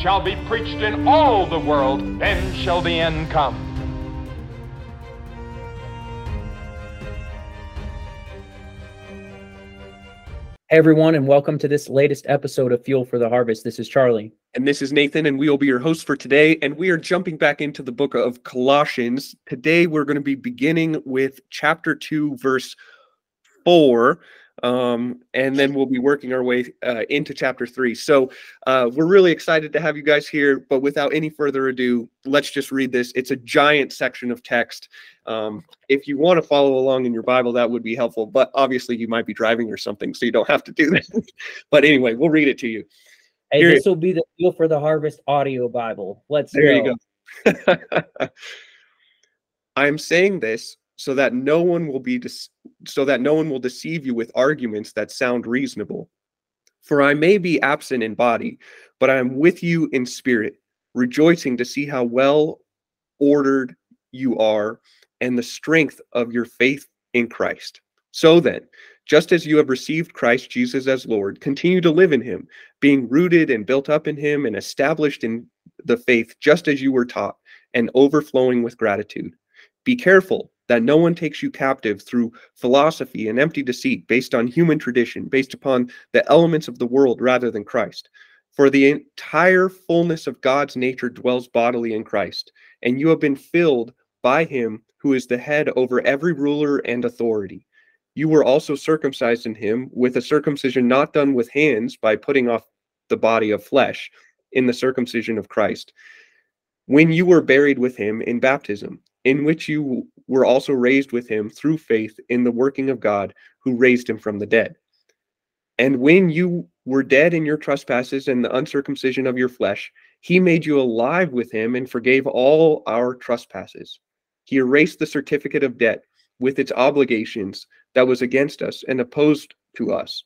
shall be preached in all the world, then shall the end come. Hey everyone, and welcome to this latest episode of Fuel for the Harvest. This is Charlie. And this is Nathan, and we will be your hosts for today. And we are jumping back into the book of Colossians. Today, we're going to be beginning with chapter 2, verse 4 um, and then we'll be working our way uh, into chapter three. So uh, we're really excited to have you guys here. But without any further ado, let's just read this. It's a giant section of text. Um, if you want to follow along in your Bible, that would be helpful. But obviously, you might be driving or something, so you don't have to do that. but anyway, we'll read it to you. Hey, here this will be the Fuel for the Harvest audio Bible. Let's there go. you go. I am saying this so that no one will be de- so that no one will deceive you with arguments that sound reasonable. For i may be absent in body but i am with you in spirit rejoicing to see how well ordered you are and the strength of your faith in christ. So then just as you have received christ jesus as lord continue to live in him being rooted and built up in him and established in the faith just as you were taught and overflowing with gratitude be careful that no one takes you captive through philosophy and empty deceit based on human tradition, based upon the elements of the world rather than Christ. For the entire fullness of God's nature dwells bodily in Christ, and you have been filled by him who is the head over every ruler and authority. You were also circumcised in him with a circumcision not done with hands by putting off the body of flesh in the circumcision of Christ. When you were buried with him in baptism, in which you were also raised with him through faith in the working of God who raised him from the dead. And when you were dead in your trespasses and the uncircumcision of your flesh, he made you alive with him and forgave all our trespasses. He erased the certificate of debt with its obligations that was against us and opposed to us.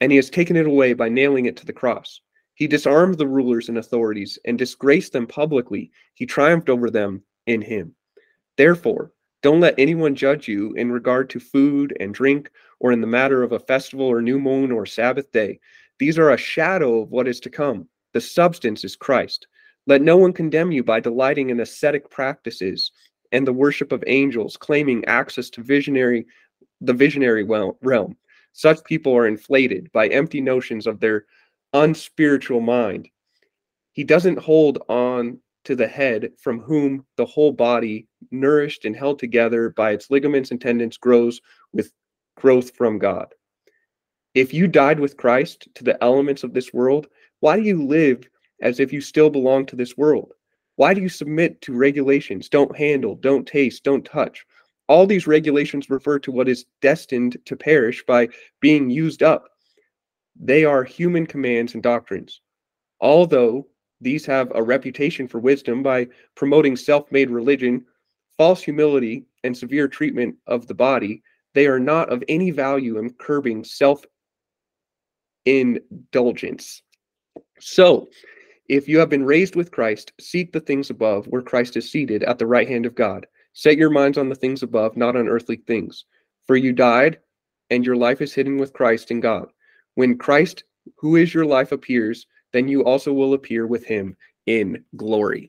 And he has taken it away by nailing it to the cross. He disarmed the rulers and authorities and disgraced them publicly. He triumphed over them in him. Therefore, don't let anyone judge you in regard to food and drink, or in the matter of a festival or new moon or Sabbath day. These are a shadow of what is to come. The substance is Christ. Let no one condemn you by delighting in ascetic practices and the worship of angels, claiming access to visionary the visionary realm. Such people are inflated by empty notions of their unspiritual mind. He doesn't hold on to the head, from whom the whole body, nourished and held together by its ligaments and tendons, grows with growth from God. If you died with Christ to the elements of this world, why do you live as if you still belong to this world? Why do you submit to regulations? Don't handle, don't taste, don't touch. All these regulations refer to what is destined to perish by being used up. They are human commands and doctrines. Although these have a reputation for wisdom by promoting self made religion, false humility, and severe treatment of the body. They are not of any value in curbing self indulgence. So, if you have been raised with Christ, seek the things above, where Christ is seated at the right hand of God. Set your minds on the things above, not on earthly things. For you died, and your life is hidden with Christ in God. When Christ, who is your life, appears, then you also will appear with him in glory.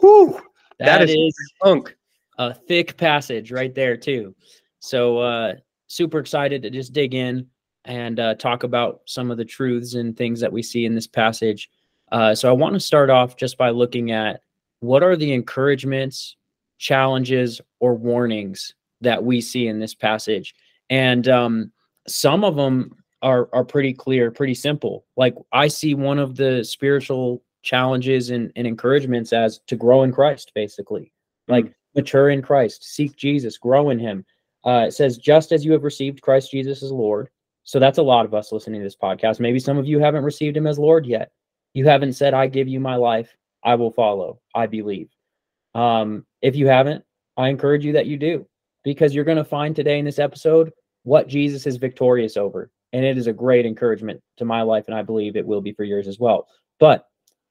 Whew, that, that is, is punk. a thick passage right there too. So uh super excited to just dig in and uh, talk about some of the truths and things that we see in this passage. Uh, so I want to start off just by looking at what are the encouragements, challenges, or warnings that we see in this passage, and um, some of them are are pretty clear, pretty simple. Like I see one of the spiritual challenges and, and encouragements as to grow in Christ, basically. Mm-hmm. Like mature in Christ, seek Jesus, grow in him. Uh, it says, just as you have received Christ Jesus as Lord. So that's a lot of us listening to this podcast. Maybe some of you haven't received him as Lord yet. You haven't said, I give you my life. I will follow. I believe. Um, if you haven't, I encourage you that you do because you're going to find today in this episode what Jesus is victorious over. And it is a great encouragement to my life, and I believe it will be for yours as well. But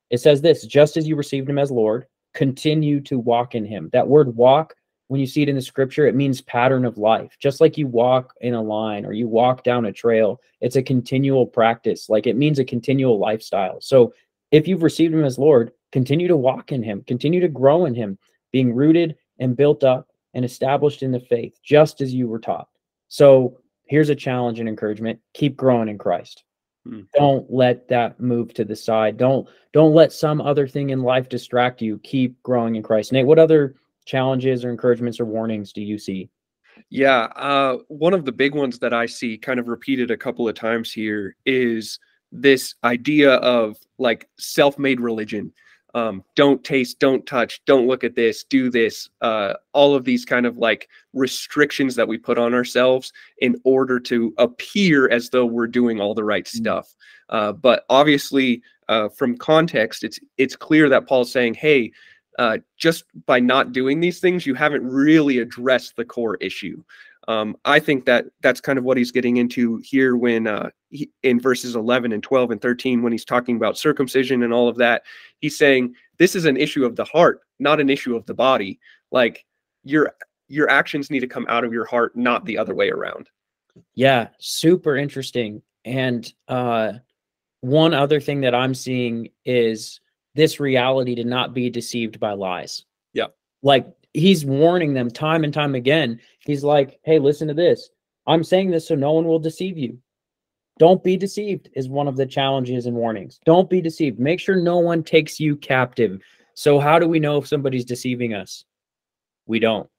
it says this just as you received him as Lord, continue to walk in him. That word walk, when you see it in the scripture, it means pattern of life. Just like you walk in a line or you walk down a trail, it's a continual practice. Like it means a continual lifestyle. So if you've received him as Lord, continue to walk in him, continue to grow in him, being rooted and built up and established in the faith, just as you were taught. So here's a challenge and encouragement keep growing in Christ. Hmm. Don't let that move to the side. Don't don't let some other thing in life distract you. Keep growing in Christ. Nate, what other challenges or encouragements or warnings do you see? Yeah, uh, one of the big ones that I see kind of repeated a couple of times here is this idea of like self-made religion um, don't taste, don't touch, don't look at this, do this, uh, all of these kind of like restrictions that we put on ourselves in order to appear as though we're doing all the right Mm. stuff. Uh, but obviously, uh, from context, it's it's clear that Paul's saying, "Hey, uh, just by not doing these things, you haven't really addressed the core issue." Um, I think that that's kind of what he's getting into here when uh, he, in verses 11 and 12 and 13, when he's talking about circumcision and all of that, he's saying this is an issue of the heart, not an issue of the body. Like your your actions need to come out of your heart, not the other way around. Yeah, super interesting. And uh, one other thing that I'm seeing is this reality to not be deceived by lies. Yeah. Like he's warning them time and time again. He's like, hey, listen to this. I'm saying this so no one will deceive you. Don't be deceived, is one of the challenges and warnings. Don't be deceived. Make sure no one takes you captive. So, how do we know if somebody's deceiving us? We don't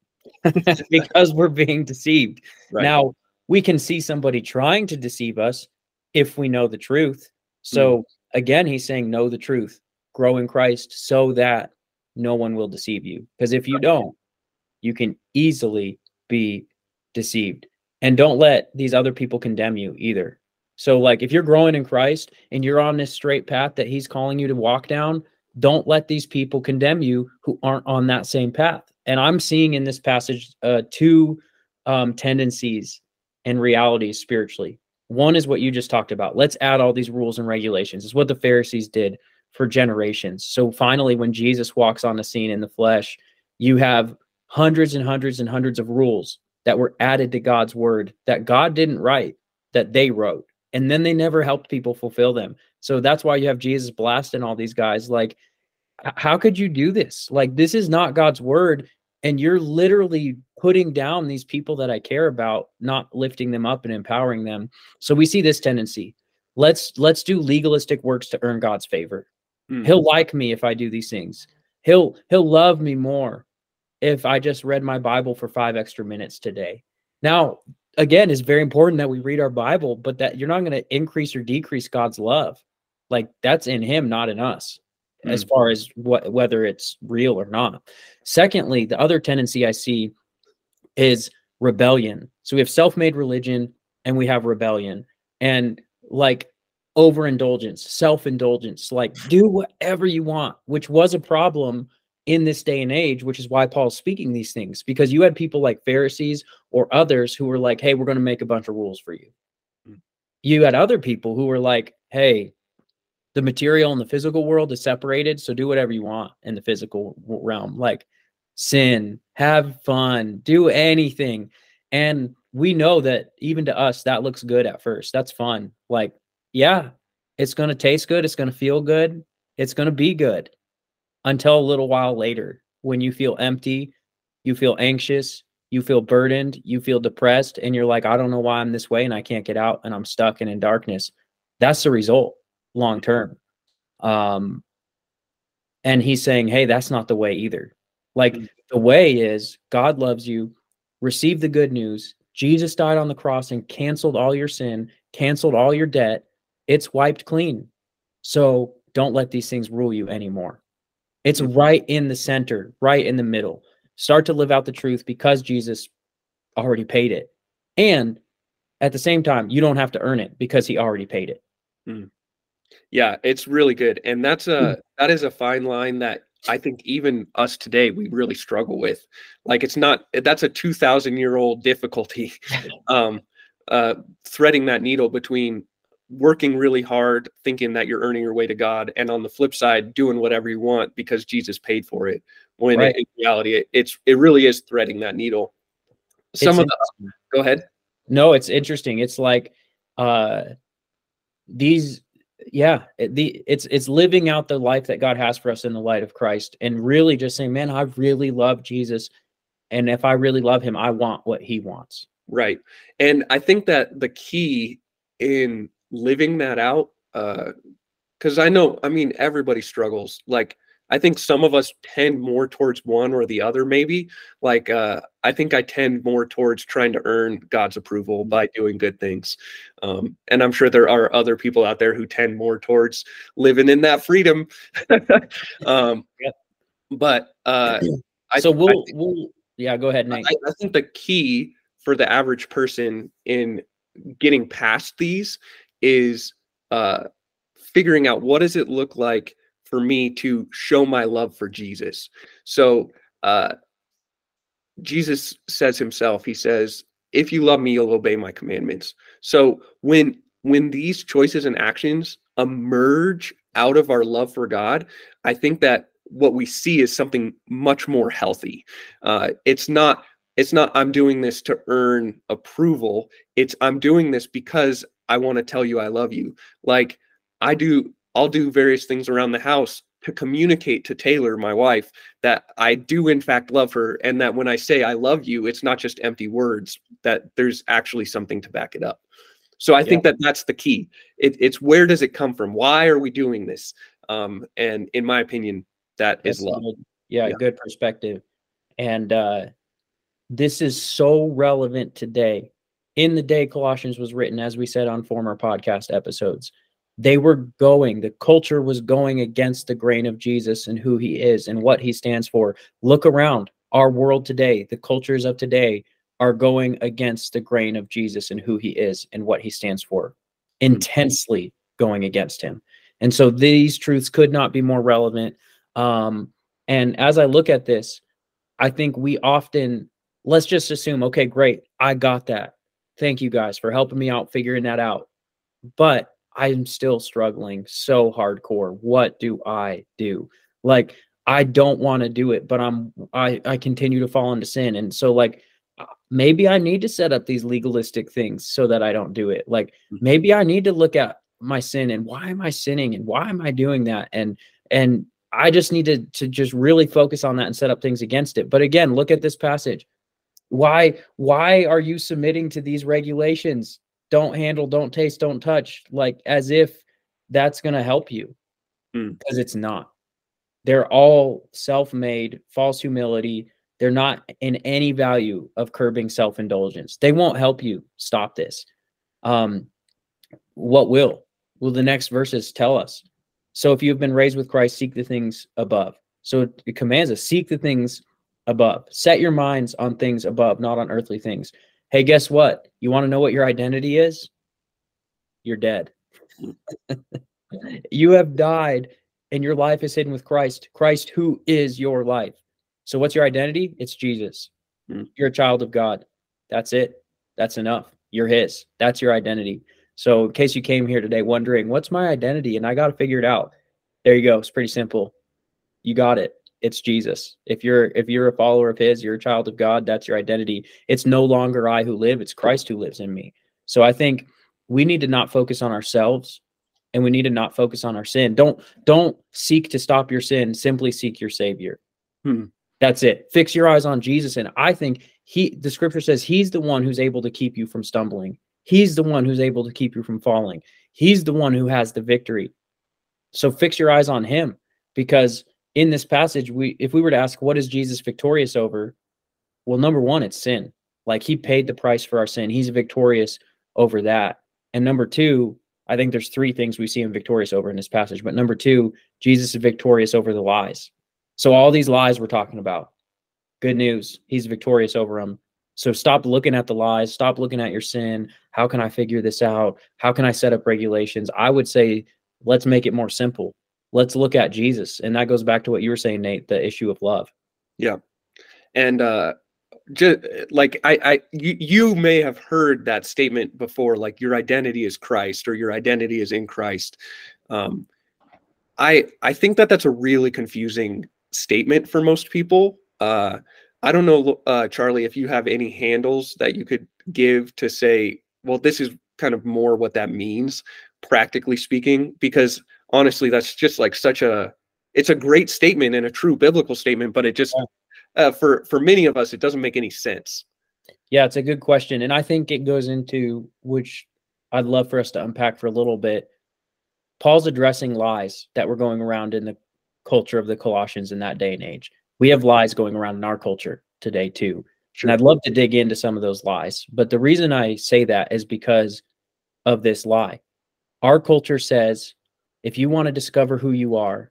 because we're being deceived. Right. Now, we can see somebody trying to deceive us if we know the truth. So, mm-hmm. again, he's saying, know the truth, grow in Christ so that no one will deceive you. Because if you don't, you can easily be deceived. And don't let these other people condemn you either. So, like, if you're growing in Christ and you're on this straight path that he's calling you to walk down, don't let these people condemn you who aren't on that same path. And I'm seeing in this passage uh, two um, tendencies and realities spiritually. One is what you just talked about. Let's add all these rules and regulations. It's what the Pharisees did for generations. So finally, when Jesus walks on the scene in the flesh, you have hundreds and hundreds and hundreds of rules that were added to God's word that God didn't write, that they wrote. And then they never helped people fulfill them. So that's why you have Jesus blasting all these guys. Like, how could you do this? Like, this is not God's word. And you're literally putting down these people that I care about, not lifting them up and empowering them. So we see this tendency. Let's let's do legalistic works to earn God's favor. Mm. He'll like me if I do these things. He'll he'll love me more if I just read my Bible for 5 extra minutes today. Now, again, it's very important that we read our Bible, but that you're not going to increase or decrease God's love. Like that's in him, not in us, as far as what whether it's real or not. Secondly, the other tendency I see is rebellion. So we have self-made religion and we have rebellion. And like overindulgence, self-indulgence, like do whatever you want, which was a problem in this day and age, which is why Paul's speaking these things, because you had people like Pharisees or others who were like, hey, we're going to make a bunch of rules for you. Hmm. You had other people who were like, hey, the material and the physical world is separated, so do whatever you want in the physical realm. Like sin, have fun, do anything. And we know that even to us, that looks good at first. That's fun. Like, yeah, it's going to taste good. It's going to feel good. It's going to be good until a little while later when you feel empty, you feel anxious, you feel burdened, you feel depressed, and you're like, I don't know why I'm this way and I can't get out and I'm stuck and in darkness. That's the result long term. Um, and he's saying, Hey, that's not the way either. Like the way is God loves you, receive the good news. Jesus died on the cross and canceled all your sin, canceled all your debt. It's wiped clean. So don't let these things rule you anymore. It's right in the center, right in the middle. Start to live out the truth because Jesus already paid it. And at the same time, you don't have to earn it because he already paid it. Mm. Yeah, it's really good. And that's a that is a fine line that I think even us today we really struggle with. Like it's not that's a 2000 year old difficulty um uh threading that needle between working really hard thinking that you're earning your way to God and on the flip side doing whatever you want because Jesus paid for it. When Right. in reality it, it's it really is threading that needle. Some It's of the go ahead. No, it's interesting. It's like uh these yeah, it, the it's it's living out the life that God has for us in the light of Christ and really just saying, man, I really love Jesus and if I really love him, I want what he wants. Right. And I think that the key in living that out, uh, because I know, I mean, everybody struggles. Like, I think some of us tend more towards one or the other, maybe. Like, uh, I think I tend more towards trying to earn God's approval by doing good things. Um, and I'm sure there are other people out there who tend more towards living in that freedom. um, Yep. But uh, I, so we'll think- we'll yeah, go ahead, Nate. I, I think the key for the average person in getting past these is uh, figuring out what does it look like for me to show my love for Jesus. So uh, Jesus says himself, he says, "If you love me, you'll obey my commandments." So when when these choices and actions emerge out of our love for God, I think that what we see is something much more healthy. Uh, it's not it's not I'm doing this to earn approval. It's I'm doing this because I want to tell you I love you. Like I do I'll do various things around the house to communicate to Taylor, my wife, that I do in fact love her and that when I say I love you, it's not just empty words, that there's actually something to back it up. So I think that that's the key. It, it's where does it come from? Why are we doing this? Um, and in my opinion, that is That's love. good. Yeah, Yeah. good perspective. And uh this is so relevant today. In the day Colossians was written, as we said on former podcast episodes, they were going, the culture was going against the grain of Jesus and who he is and what he stands for. Look around our world today, the cultures of today are going against the grain of Jesus and who he is and what he stands for, intensely going against him. And so these truths could not be more relevant. Um, and as I look at this, I think we often let's just assume, okay, great, I got that. Thank you guys for helping me out figuring that out. But I'm still struggling so hardcore. What do I do? Like I don't want to do it, but I'm I I continue to fall into sin. And so like uh, maybe I need to set up these legalistic things so that I don't do it. Like maybe I need to look at my sin and why am I sinning and why am I doing that? And and I just need to to just really focus on that and set up things against it. But again, look at this passage. Why why are you submitting to these regulations? Don't handle, don't taste, don't touch, like as if that's going to help you. Hmm. Because it's not. They're all self-made, false humility. They're not in any value of curbing self-indulgence. They won't help you stop this. Um, what will? Will the next verses tell us? So if you have been raised with Christ, seek the things above. So it commands us seek the things above. Set your minds on things above, not on earthly things. Hey, guess what? You want to know what your identity is? You're dead. you have died and your life is hidden with Christ. Christ, who is your life. So what's your identity? It's Jesus. Hmm. You're a child of God. That's it. That's enough. You're his. That's your identity. So in case you came here today wondering, what's my identity? And I got to figure it out. There you go. It's pretty simple. You got it. It's Jesus. If you're if you're a follower of his, you're a child of God, that's your identity. It's no longer I who live, it's Christ who lives in me. So I think we need to not focus on ourselves and we need to not focus on our sin. Don't don't seek to stop your sin, simply seek your savior. Hmm. That's it. Fix your eyes on Jesus and I think he the scripture says he's the one who's able to keep you from stumbling. He's the one who's able to keep you from falling. He's the one who has the victory. So fix your eyes on him because in this passage we if we were to ask what is Jesus victorious over? Well, number 1 it's sin. Like he paid the price for our sin. He's victorious over that. And number 2, I think there's three things we see him victorious over in this passage. But number 2, Jesus is victorious over the lies. So all these lies we're talking about. Good news, he's victorious over them. So stop looking at the lies, stop looking at your sin. How can I figure this out? How can I set up regulations? I would say let's make it more simple. Let's look at Jesus. And that goes back to what you were saying, Nate, the issue of love. Yeah. And uh just like I I you, may have heard that statement before like your identity is Christ or your identity is in Christ. Um I I think that that's a really confusing statement for most people. Uh I don't know uh Charlie if you have any handles that you could give to say well this is kind of more what that means practically speaking because honestly that's just like such a it's a great statement and a true biblical statement but it just uh, for for many of us it doesn't make any sense Yeah, it's a good question. And I think it goes into which I'd love for us to unpack for a little bit. Paul's addressing lies that were going around in the culture of the Colossians in that day and age. We have lies going around in our culture today too. And I'd love to dig into some of those lies. But the reason I say that is because of this lie. Our culture says if you want to discover who you are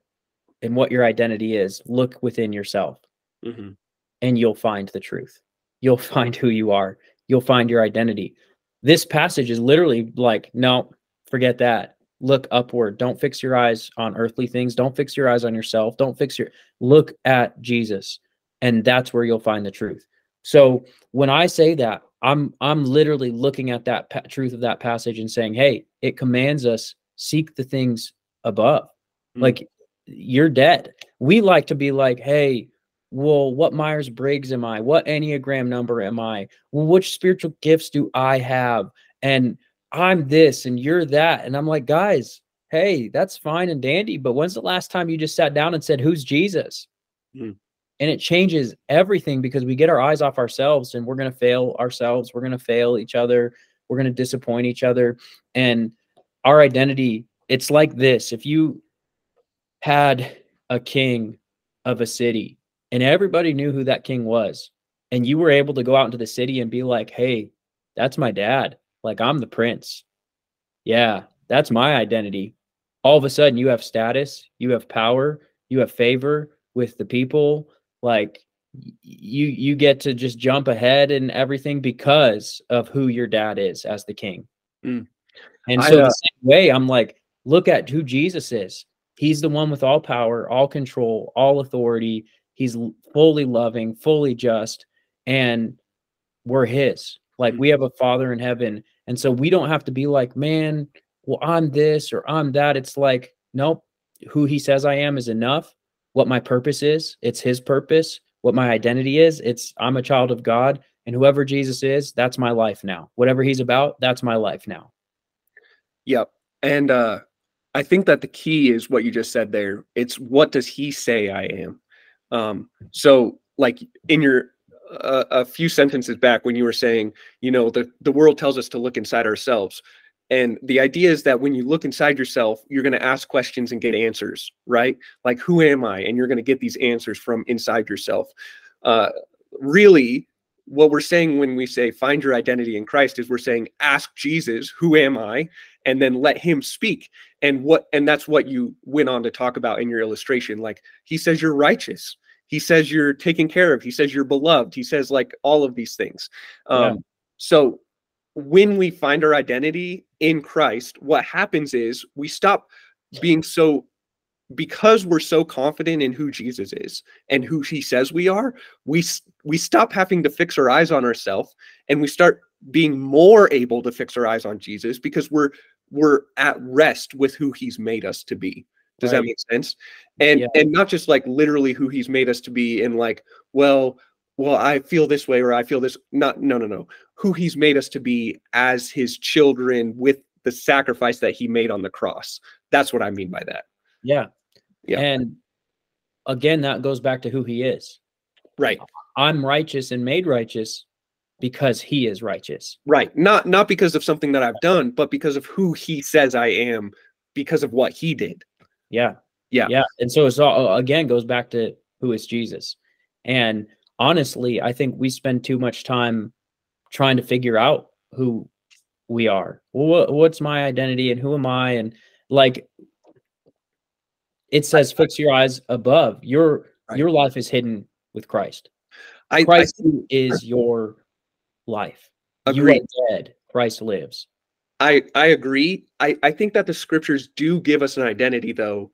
and what your identity is, look within yourself Mhm. and you'll find the truth. You'll find who you are. You'll find your identity. This passage is literally like, no, forget that. Look upward. Don't fix your eyes on earthly things. Don't fix your eyes on yourself. Don't fix your look at Jesus. And that's where you'll find the truth. So when I say that, I'm I'm literally looking at that pa- truth of that passage and saying, "Hey, it commands us seek the things above." Mm. Like you're dead. We like to be like, "Hey, well, what Myers Briggs am I? What Enneagram number am I? Well, which spiritual gifts do I have? And I'm this and you're that." And I'm like, "Guys, hey, that's fine and dandy, but when's the last time you just sat down and said, "Who's Jesus?" Mm. And it changes everything because we get our eyes off ourselves and we're going to fail ourselves. We're going to fail each other. We're going to disappoint each other. And our identity, it's like this. If you had a king of a city and everybody knew who that king was, and you were able to go out into the city and be like, hey, that's my dad. Like, I'm the prince. Yeah, that's my identity. All of a sudden, you have status, you have power, you have favor with the people. Like, you you get to just jump ahead and everything because of who your dad is as the king. Mm. And I, so uh, the same way, I'm like, look at who Jesus is. He's the one with all power, all control, all authority. He's fully loving, fully just, and we're his. Like we have a father in heaven. And so we don't have to be like, man, well, I'm this or I'm that. It's like, nope, who he says I am is enough. What my purpose is, it's his purpose. What my identity is, it's I'm a child of God. And whoever Jesus is, that's my life now. Whatever he's about, that's my life now. Yep. And uh I think that the key is what you just said there. It's what does he say I am? Um so like in your uh, a few sentences back when you were saying, you know, the the world tells us to look inside ourselves. And the idea is that when you look inside yourself, you're going to ask questions and get answers, right? Like who am I? And you're going to get these answers from inside yourself. Uh really what we're saying when we say find your identity in Christ is we're saying ask Jesus, who am I? and then let him speak. And what and that's what you went on to talk about in your illustration. Like he says you're righteous. He says you're taken care of. He says you're beloved. He says like all of these things. Um Yeah. so when we find our identity in christ what happens is we stop being so because we're so confident in who jesus is and who he says we are we we stop having to fix our eyes on ourselves and we start being more able to fix our eyes on jesus because we're we're at rest with who he's made us to be. Does that make sense? And Yeah. and not just like literally who he's made us to be and like well well i feel this way or i feel this not no no no. Who he's made us to be as his children with the sacrifice that he made on the cross. That's what i mean by that. Yeah. Yeah. And again, that goes back to who he is. right I'm righteous and made righteous because he is righteous. right not not because of something that i've done but because of who he says i am because of what he did Yeah. Yeah. Yeah. And so it's all again goes back to who is Jesus. And honestly, I think we spend too much time trying to figure out who we are. What, what's my identity and who am I? And like it says, fix your eyes above. Your Right. your life is hidden with Christ. i, I Christ is your life. You are dead. Christ lives. I I agree. I I think that the scriptures do give us an identity though.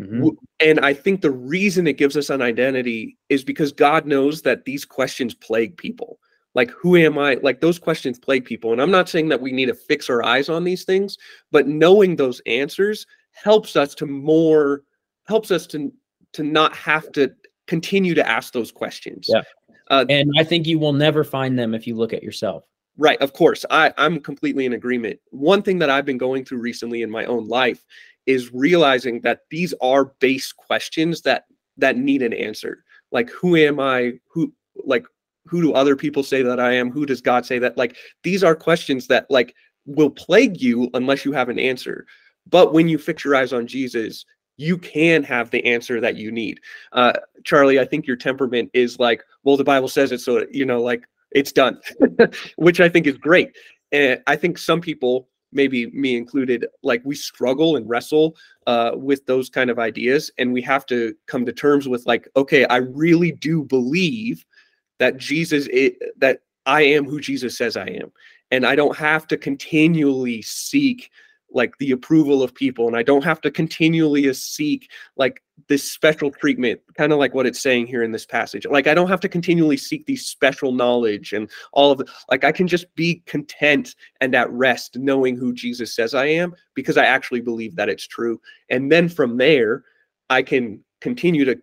Mhm. And I think the reason it gives us an identity is because God knows that these questions plague people. Like, who am I? Like, those questions plague people. And I'm not saying that we need to fix our eyes on these things, but knowing those answers helps us to more, helps us to to not have to continue to ask those questions. Yeah. Uh, And I think you will never find them if you look at yourself. Right, of course. I, I'm completely in agreement. One thing that I've been going through recently in my own life is realizing that these are base questions that that need an answer. Like who am I? Who like who do other people say that I am? Who does God say that? Like these are questions that like will plague you unless you have an answer. But when you fix your eyes on Jesus, you can have the answer that you need. Uh, Charlie, I think your temperament is like, well, the Bible says it, so you know, like it's done, which I think is great. And I think some people, maybe me included, like we struggle and wrestle uh, with those kind of ideas, and we have to come to terms with like, okay, I really do believe that Jesus, i- that I am who Jesus says I am, and I don't have to continually seek like the approval of people and i don't have to continually seek like this special treatment kind of like what it's saying here in this passage. Like i don't have to continually seek these special knowledge and all of it like i can just be content and at rest knowing who jesus says i am because i actually believe that it's true. And then from there i can continue to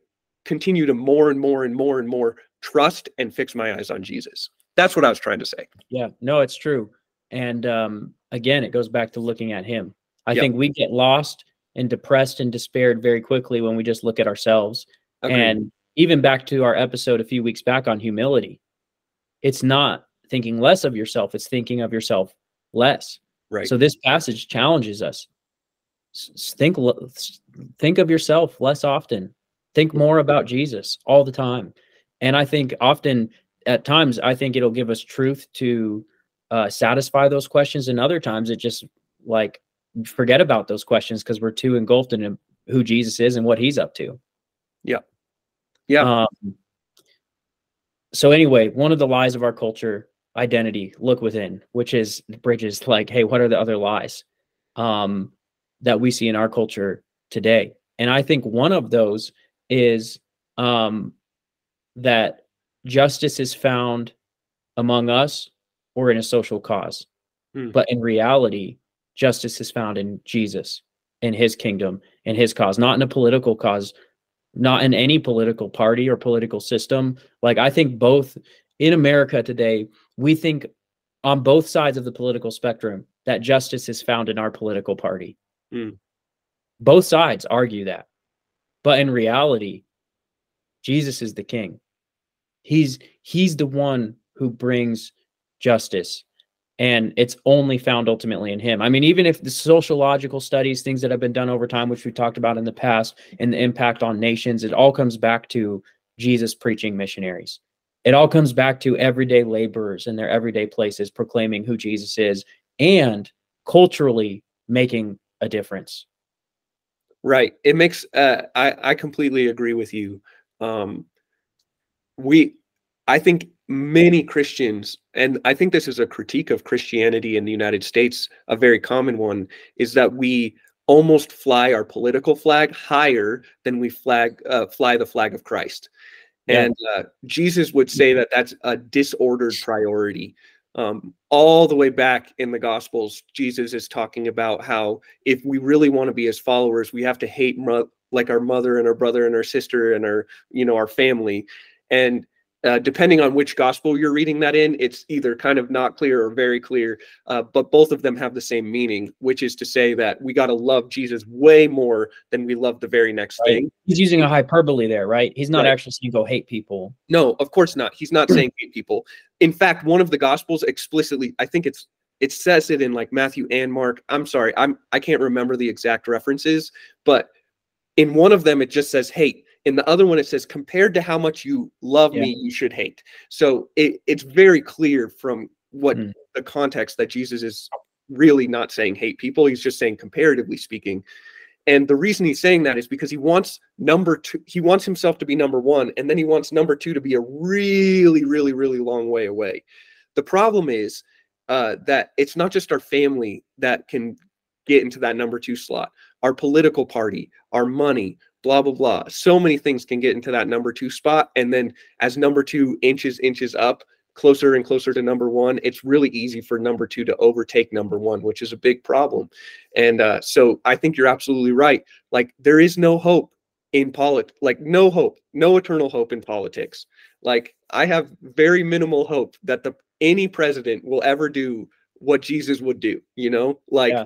continue to more and more and more and more trust and fix my eyes on jesus. That's what i was trying to say. Yeah, no, it's true. And um, again, it goes back to looking at him. I Yep. think we get lost and depressed and despaired very quickly when we just look at ourselves. Agreed. And even back to our episode a few weeks back on humility, it's not thinking less of yourself, it's thinking of yourself less. right So this passage challenges us. Think think of yourself less often. Think more about Jesus all the time. And I think often at times I think it'll give us truth to uh, satisfy those questions and other times it just like forget about those questions because we're too engulfed in who Jesus is and what he's up to. Yeah. Yeah. Um, so anyway, one of the lies of our culture, identity, look within, which is bridges like, hey, what are the other lies um, that we see in our culture today? And I think one of those is um, that justice is found among us or in a social cause. Hmm. But in reality, justice is found in Jesus, in his kingdom, in his cause, not in a political cause, not in any political party or political system. Like I think both in America today, we think on both sides of the political spectrum that justice is found in our political party. Hmm. Both sides argue that. But in reality, Jesus is the king. He's he's the one who brings justice and it's only found ultimately in him. I mean, even if the sociological studies, things that have been done over time, which we talked about in the past, and the impact on nations, it all comes back to Jesus preaching missionaries. It all comes back to everyday laborers in their everyday places proclaiming who Jesus is and culturally making a difference. Right. It makes uh I I completely agree with you. Um we I think many Christians and I think this is a critique of Christianity in the United States, a very common one is that we almost fly our political flag higher than we flag uh, fly the flag of Christ. Yeah. And uh, Jesus would say that that's a disordered priority. Um, all the way back in the Gospels, Jesus is talking about how if we really want to be his followers, we have to hate mo- like our mother and our brother and our sister and our, you know, our family. And uh, depending on which gospel you're reading that in, it's either kind of not clear or very clear. Uh, but both of them have the same meaning, which is to say that we got to love Jesus way more than we love the very next Right. thing. He's using a hyperbole there, right? He's not Right. actually saying go hate people. No, of course not. He's not saying hate people. In fact, one of the gospels explicitly, I think it's it says it in like Matthew and Mark. I'm sorry, I'm I can't remember the exact references, but in one of them it just says hate. In the other one it says compared to how much you love Yeah. me, you should hate. So it, it's very clear from what Mm. the context that Jesus is really not saying hate people. He's just saying comparatively speaking. And the reason he's saying that is because he wants number two, he wants himself to be number one, and then he wants number two to be a really, really, really long way away. The problem is uh, that it's not just our family that can get into that number two slot. Our political party, our money, blah blah blah. So many things can get into that number two spot, and then as number two inches inches up closer and closer to number one, it's really easy for number two to overtake number one, which is a big problem. And uh, so I think you're absolutely right. Like there is no hope in politics, like no hope, no eternal hope in politics. Like I have very minimal hope that the any president will ever do what Jesus would do. You know, like Yeah.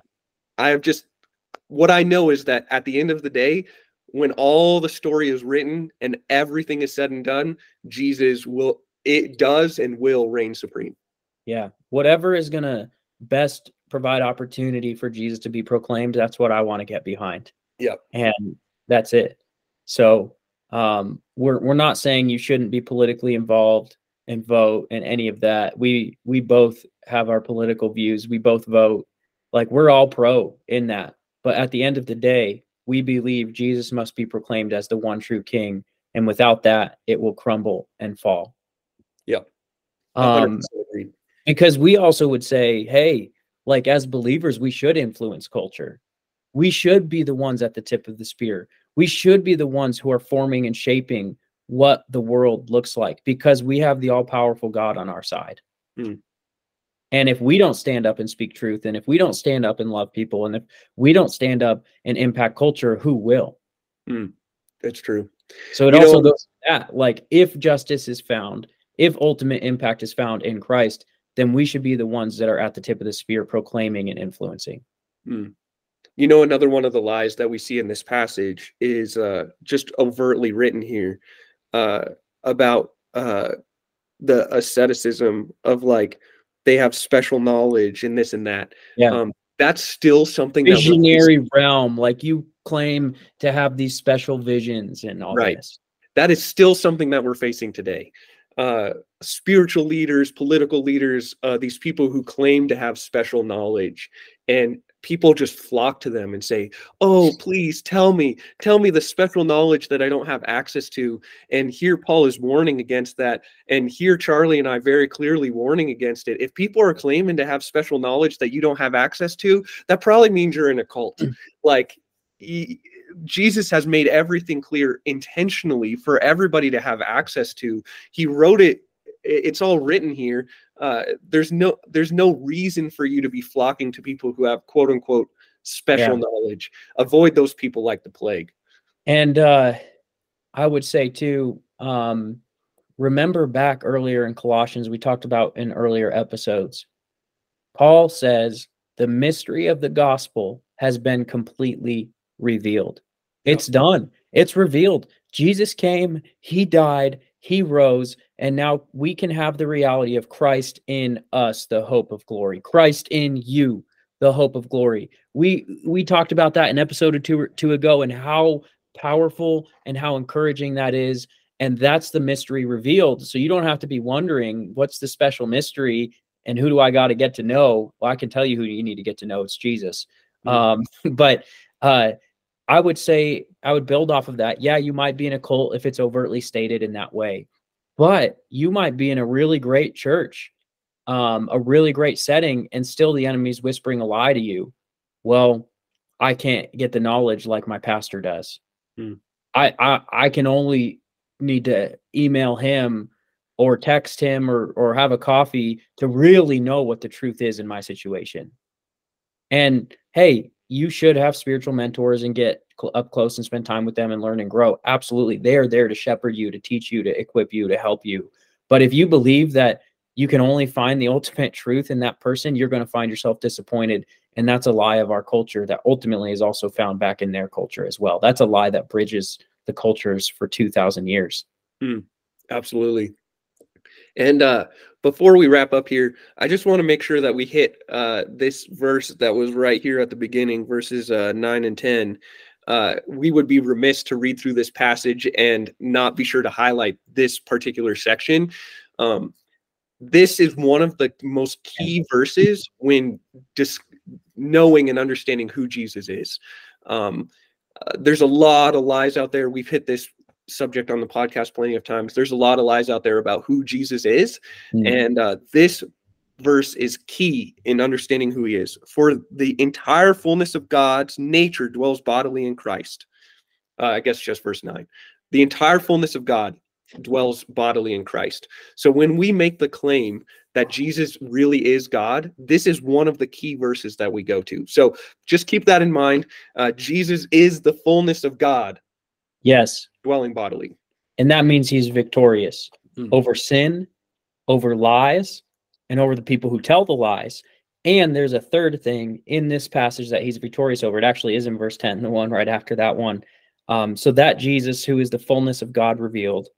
I have just what I know is that at the end of the day, when all the story is written and everything is said and done, Jesus will it does and will reign supreme. Yeah. Whatever is going to best provide opportunity for Jesus to be proclaimed, that's what I want to get behind. Yep. And that's it. So, um we're we're not saying you shouldn't be politically involved and vote and any of that. We we both have our political views. We both vote. Like we're all pro in that. But at the end of the day, we believe Jesus must be proclaimed as the one true king and without that it will crumble and fall. Yeah. Um because we also would say hey like as believers we should influence culture we should be the ones at the tip of the spear we should be the ones who are forming and shaping what the world looks like because we have the all-powerful god on our side Hmm. And if we don't stand up and speak truth and if we don't stand up and love people and if we don't stand up and impact culture who will That's true. so it You also know- goes that like if justice is found, if ultimate impact is found in Christ, then we should be the ones that are at the tip of the spear proclaiming and influencing. You know, another one of the lies that we see in this passage is uh, just overtly written here uh, about uh, the asceticism of like they have special knowledge and this and that. Yeah. Um, that's still something that Visionary realm, like you claim to have these special visions and all Right. this. that is still something that we're facing today. Uh, spiritual leaders, political leaders, uh, these people who claim to have special knowledge, and people just flock to them and say, "Oh, please tell me, tell me the special knowledge that I don't have access to." And here Paul is warning against that, and here Charlie and I very clearly warning against it. If people are claiming to have special knowledge that you don't have access to, that probably means you're in a cult. like. y- Jesus has made everything clear intentionally for everybody to have access to. He wrote it it's all written here. Uh, there's no there's no reason for you to be flocking to people who have quote unquote special Yeah. knowledge. Avoid those people like the plague. And uh I would say too, um, remember back earlier in Colossians, we talked about in earlier episodes. Paul says the mystery of the gospel has been completely revealed. It's done. It's revealed. Jesus came, he died, he rose, and now we can have the reality of Christ in us, the hope of glory. Christ in you, the hope of glory. We we talked about that in episode or two or two ago and how powerful and how encouraging that is. And that's the mystery revealed. So you don't have to be wondering what's the special mystery and who do I got to get to know? Well, I can tell you who you need to get to know. It's Jesus. Um, but uh, I would say I would build off of that. Yeah, you might be in a cult if it's overtly stated in that way, but you might be in a really great church, um, a really great setting, and still the enemy's whispering a lie to you. Well, I can't get the knowledge like my pastor does. Hmm. I, I I can only need to email him or text him or or have a coffee to really know what the truth is in my situation. And hey, you should have spiritual mentors and get cl- up close and spend time with them and learn and grow. Absolutely. They are there to shepherd you, to teach you, to equip you, to help you. But if you believe that you can only find the ultimate truth in that person, you're going to find yourself disappointed. And that's a lie of our culture that ultimately is also found back in their culture as well. That's a lie that bridges the cultures for 2,000 years. Hmm. Absolutely. And uh, before we wrap up here, I just want to make sure that we hit uh, this verse that was right here at the beginning, verses uh, 9 and 10. Uh, we would be remiss to read through this passage and not be sure to highlight this particular section. Um, this is one of the most key verses when just knowing and understanding who Jesus is. Um, uh, there's a lot of lies out there. We've hit this subject on the podcast plenty of times. There's a lot of lies out there about who Jesus is, Mm. and uh, this verse is key in understanding who he is. For the entire fullness of God's nature dwells bodily in Christ. Uh, I guess just verse 9. The entire fullness of God dwells bodily in Christ. So when we make the claim that Jesus really is God, this is one of the key verses that we go to. So just keep that in mind. Uh, Jesus is the fullness of God Yes. dwelling bodily. And that means he's victorious Mhm. over sin, over lies, and over the people who tell the lies. And there's a third thing in this passage that he's victorious over. It actually is in verse 10, the one right after that one. Um, so that Jesus, who is the fullness of God revealed,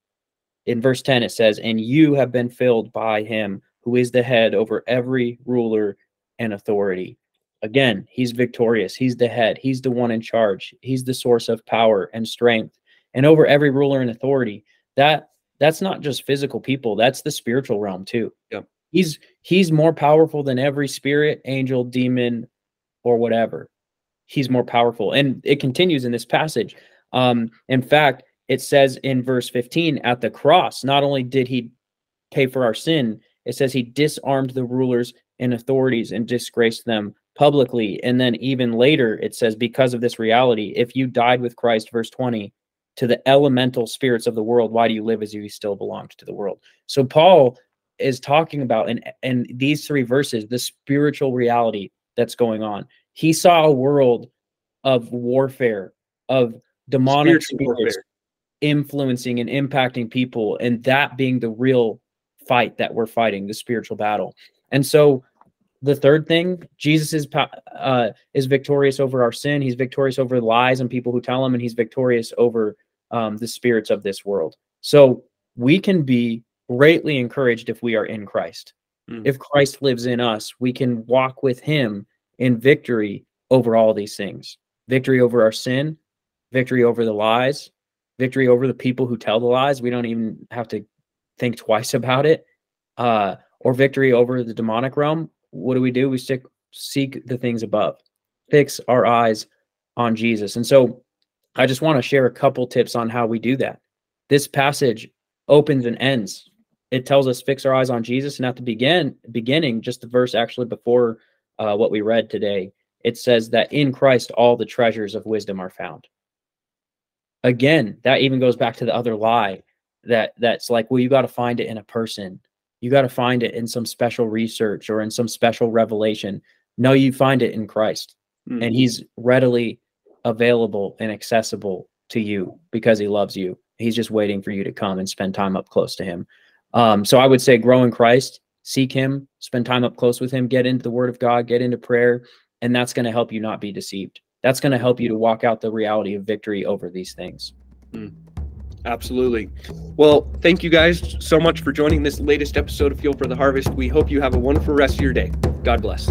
in verse 10, it says, And you have been filled by him who is the head over every ruler and authority. Again, he's victorious. He's the head. He's the one in charge. He's the source of power and strength. And over every ruler and authority. That that's not just physical people, that's the spiritual realm too. Yep. He's he's more powerful than every spirit, angel, demon, or whatever. He's more powerful. And it continues in this passage. Um, in fact, it says in verse 15 at the cross, not only did he pay for our sin, it says he disarmed the rulers and authorities and disgraced them publicly. And then even later, it says, because of this reality, if you died with Christ, verse 20, to the elemental spirits of the world, why do you live as if you still belonged to the world? So Paul is talking about in, in these three verses the spiritual reality that's going on. He saw a world of warfare, of demonic Spiritual spirits warfare. influencing and impacting people, and that being the real fight that we're fighting, the spiritual battle. And so the third thing, Jesus is uh, is victorious over our sin. He's victorious over lies and people who tell him, and he's victorious over um, the spirits of this world. So we can be greatly encouraged if we are in Christ. Mm. If Christ lives in us, we can walk with Him in victory over all these things: victory over our sin, victory over the lies, victory over the people who tell the lies. We don't even have to think twice about it. Uh, or victory over the demonic realm. What do we do? We stick seek the things above, fix our eyes on Jesus. And so I just want to share a couple tips on how we do that. This passage opens and ends. It tells us fix our eyes on Jesus, and at the begin beginning, just the verse actually before uh, what we read today, it says that in Christ all the treasures of wisdom are found. Again, that even goes back to the other lie that that's like, well, you got to find it in a person. You got to find it in some special research or in some special revelation. No, you find it in Christ, Mm. and He's readily available and accessible to you because He loves you. He's just waiting for you to come and spend time up close to Him. Um, so I would say, grow in Christ, seek Him, spend time up close with Him, get into the Word of God, get into prayer, and that's going to help you not be deceived. That's going to help you to walk out the reality of victory over these things. Absolutely. Well, thank you guys so much for joining this latest episode of Fuel for the Harvest. We hope you have a wonderful rest of your day. God bless.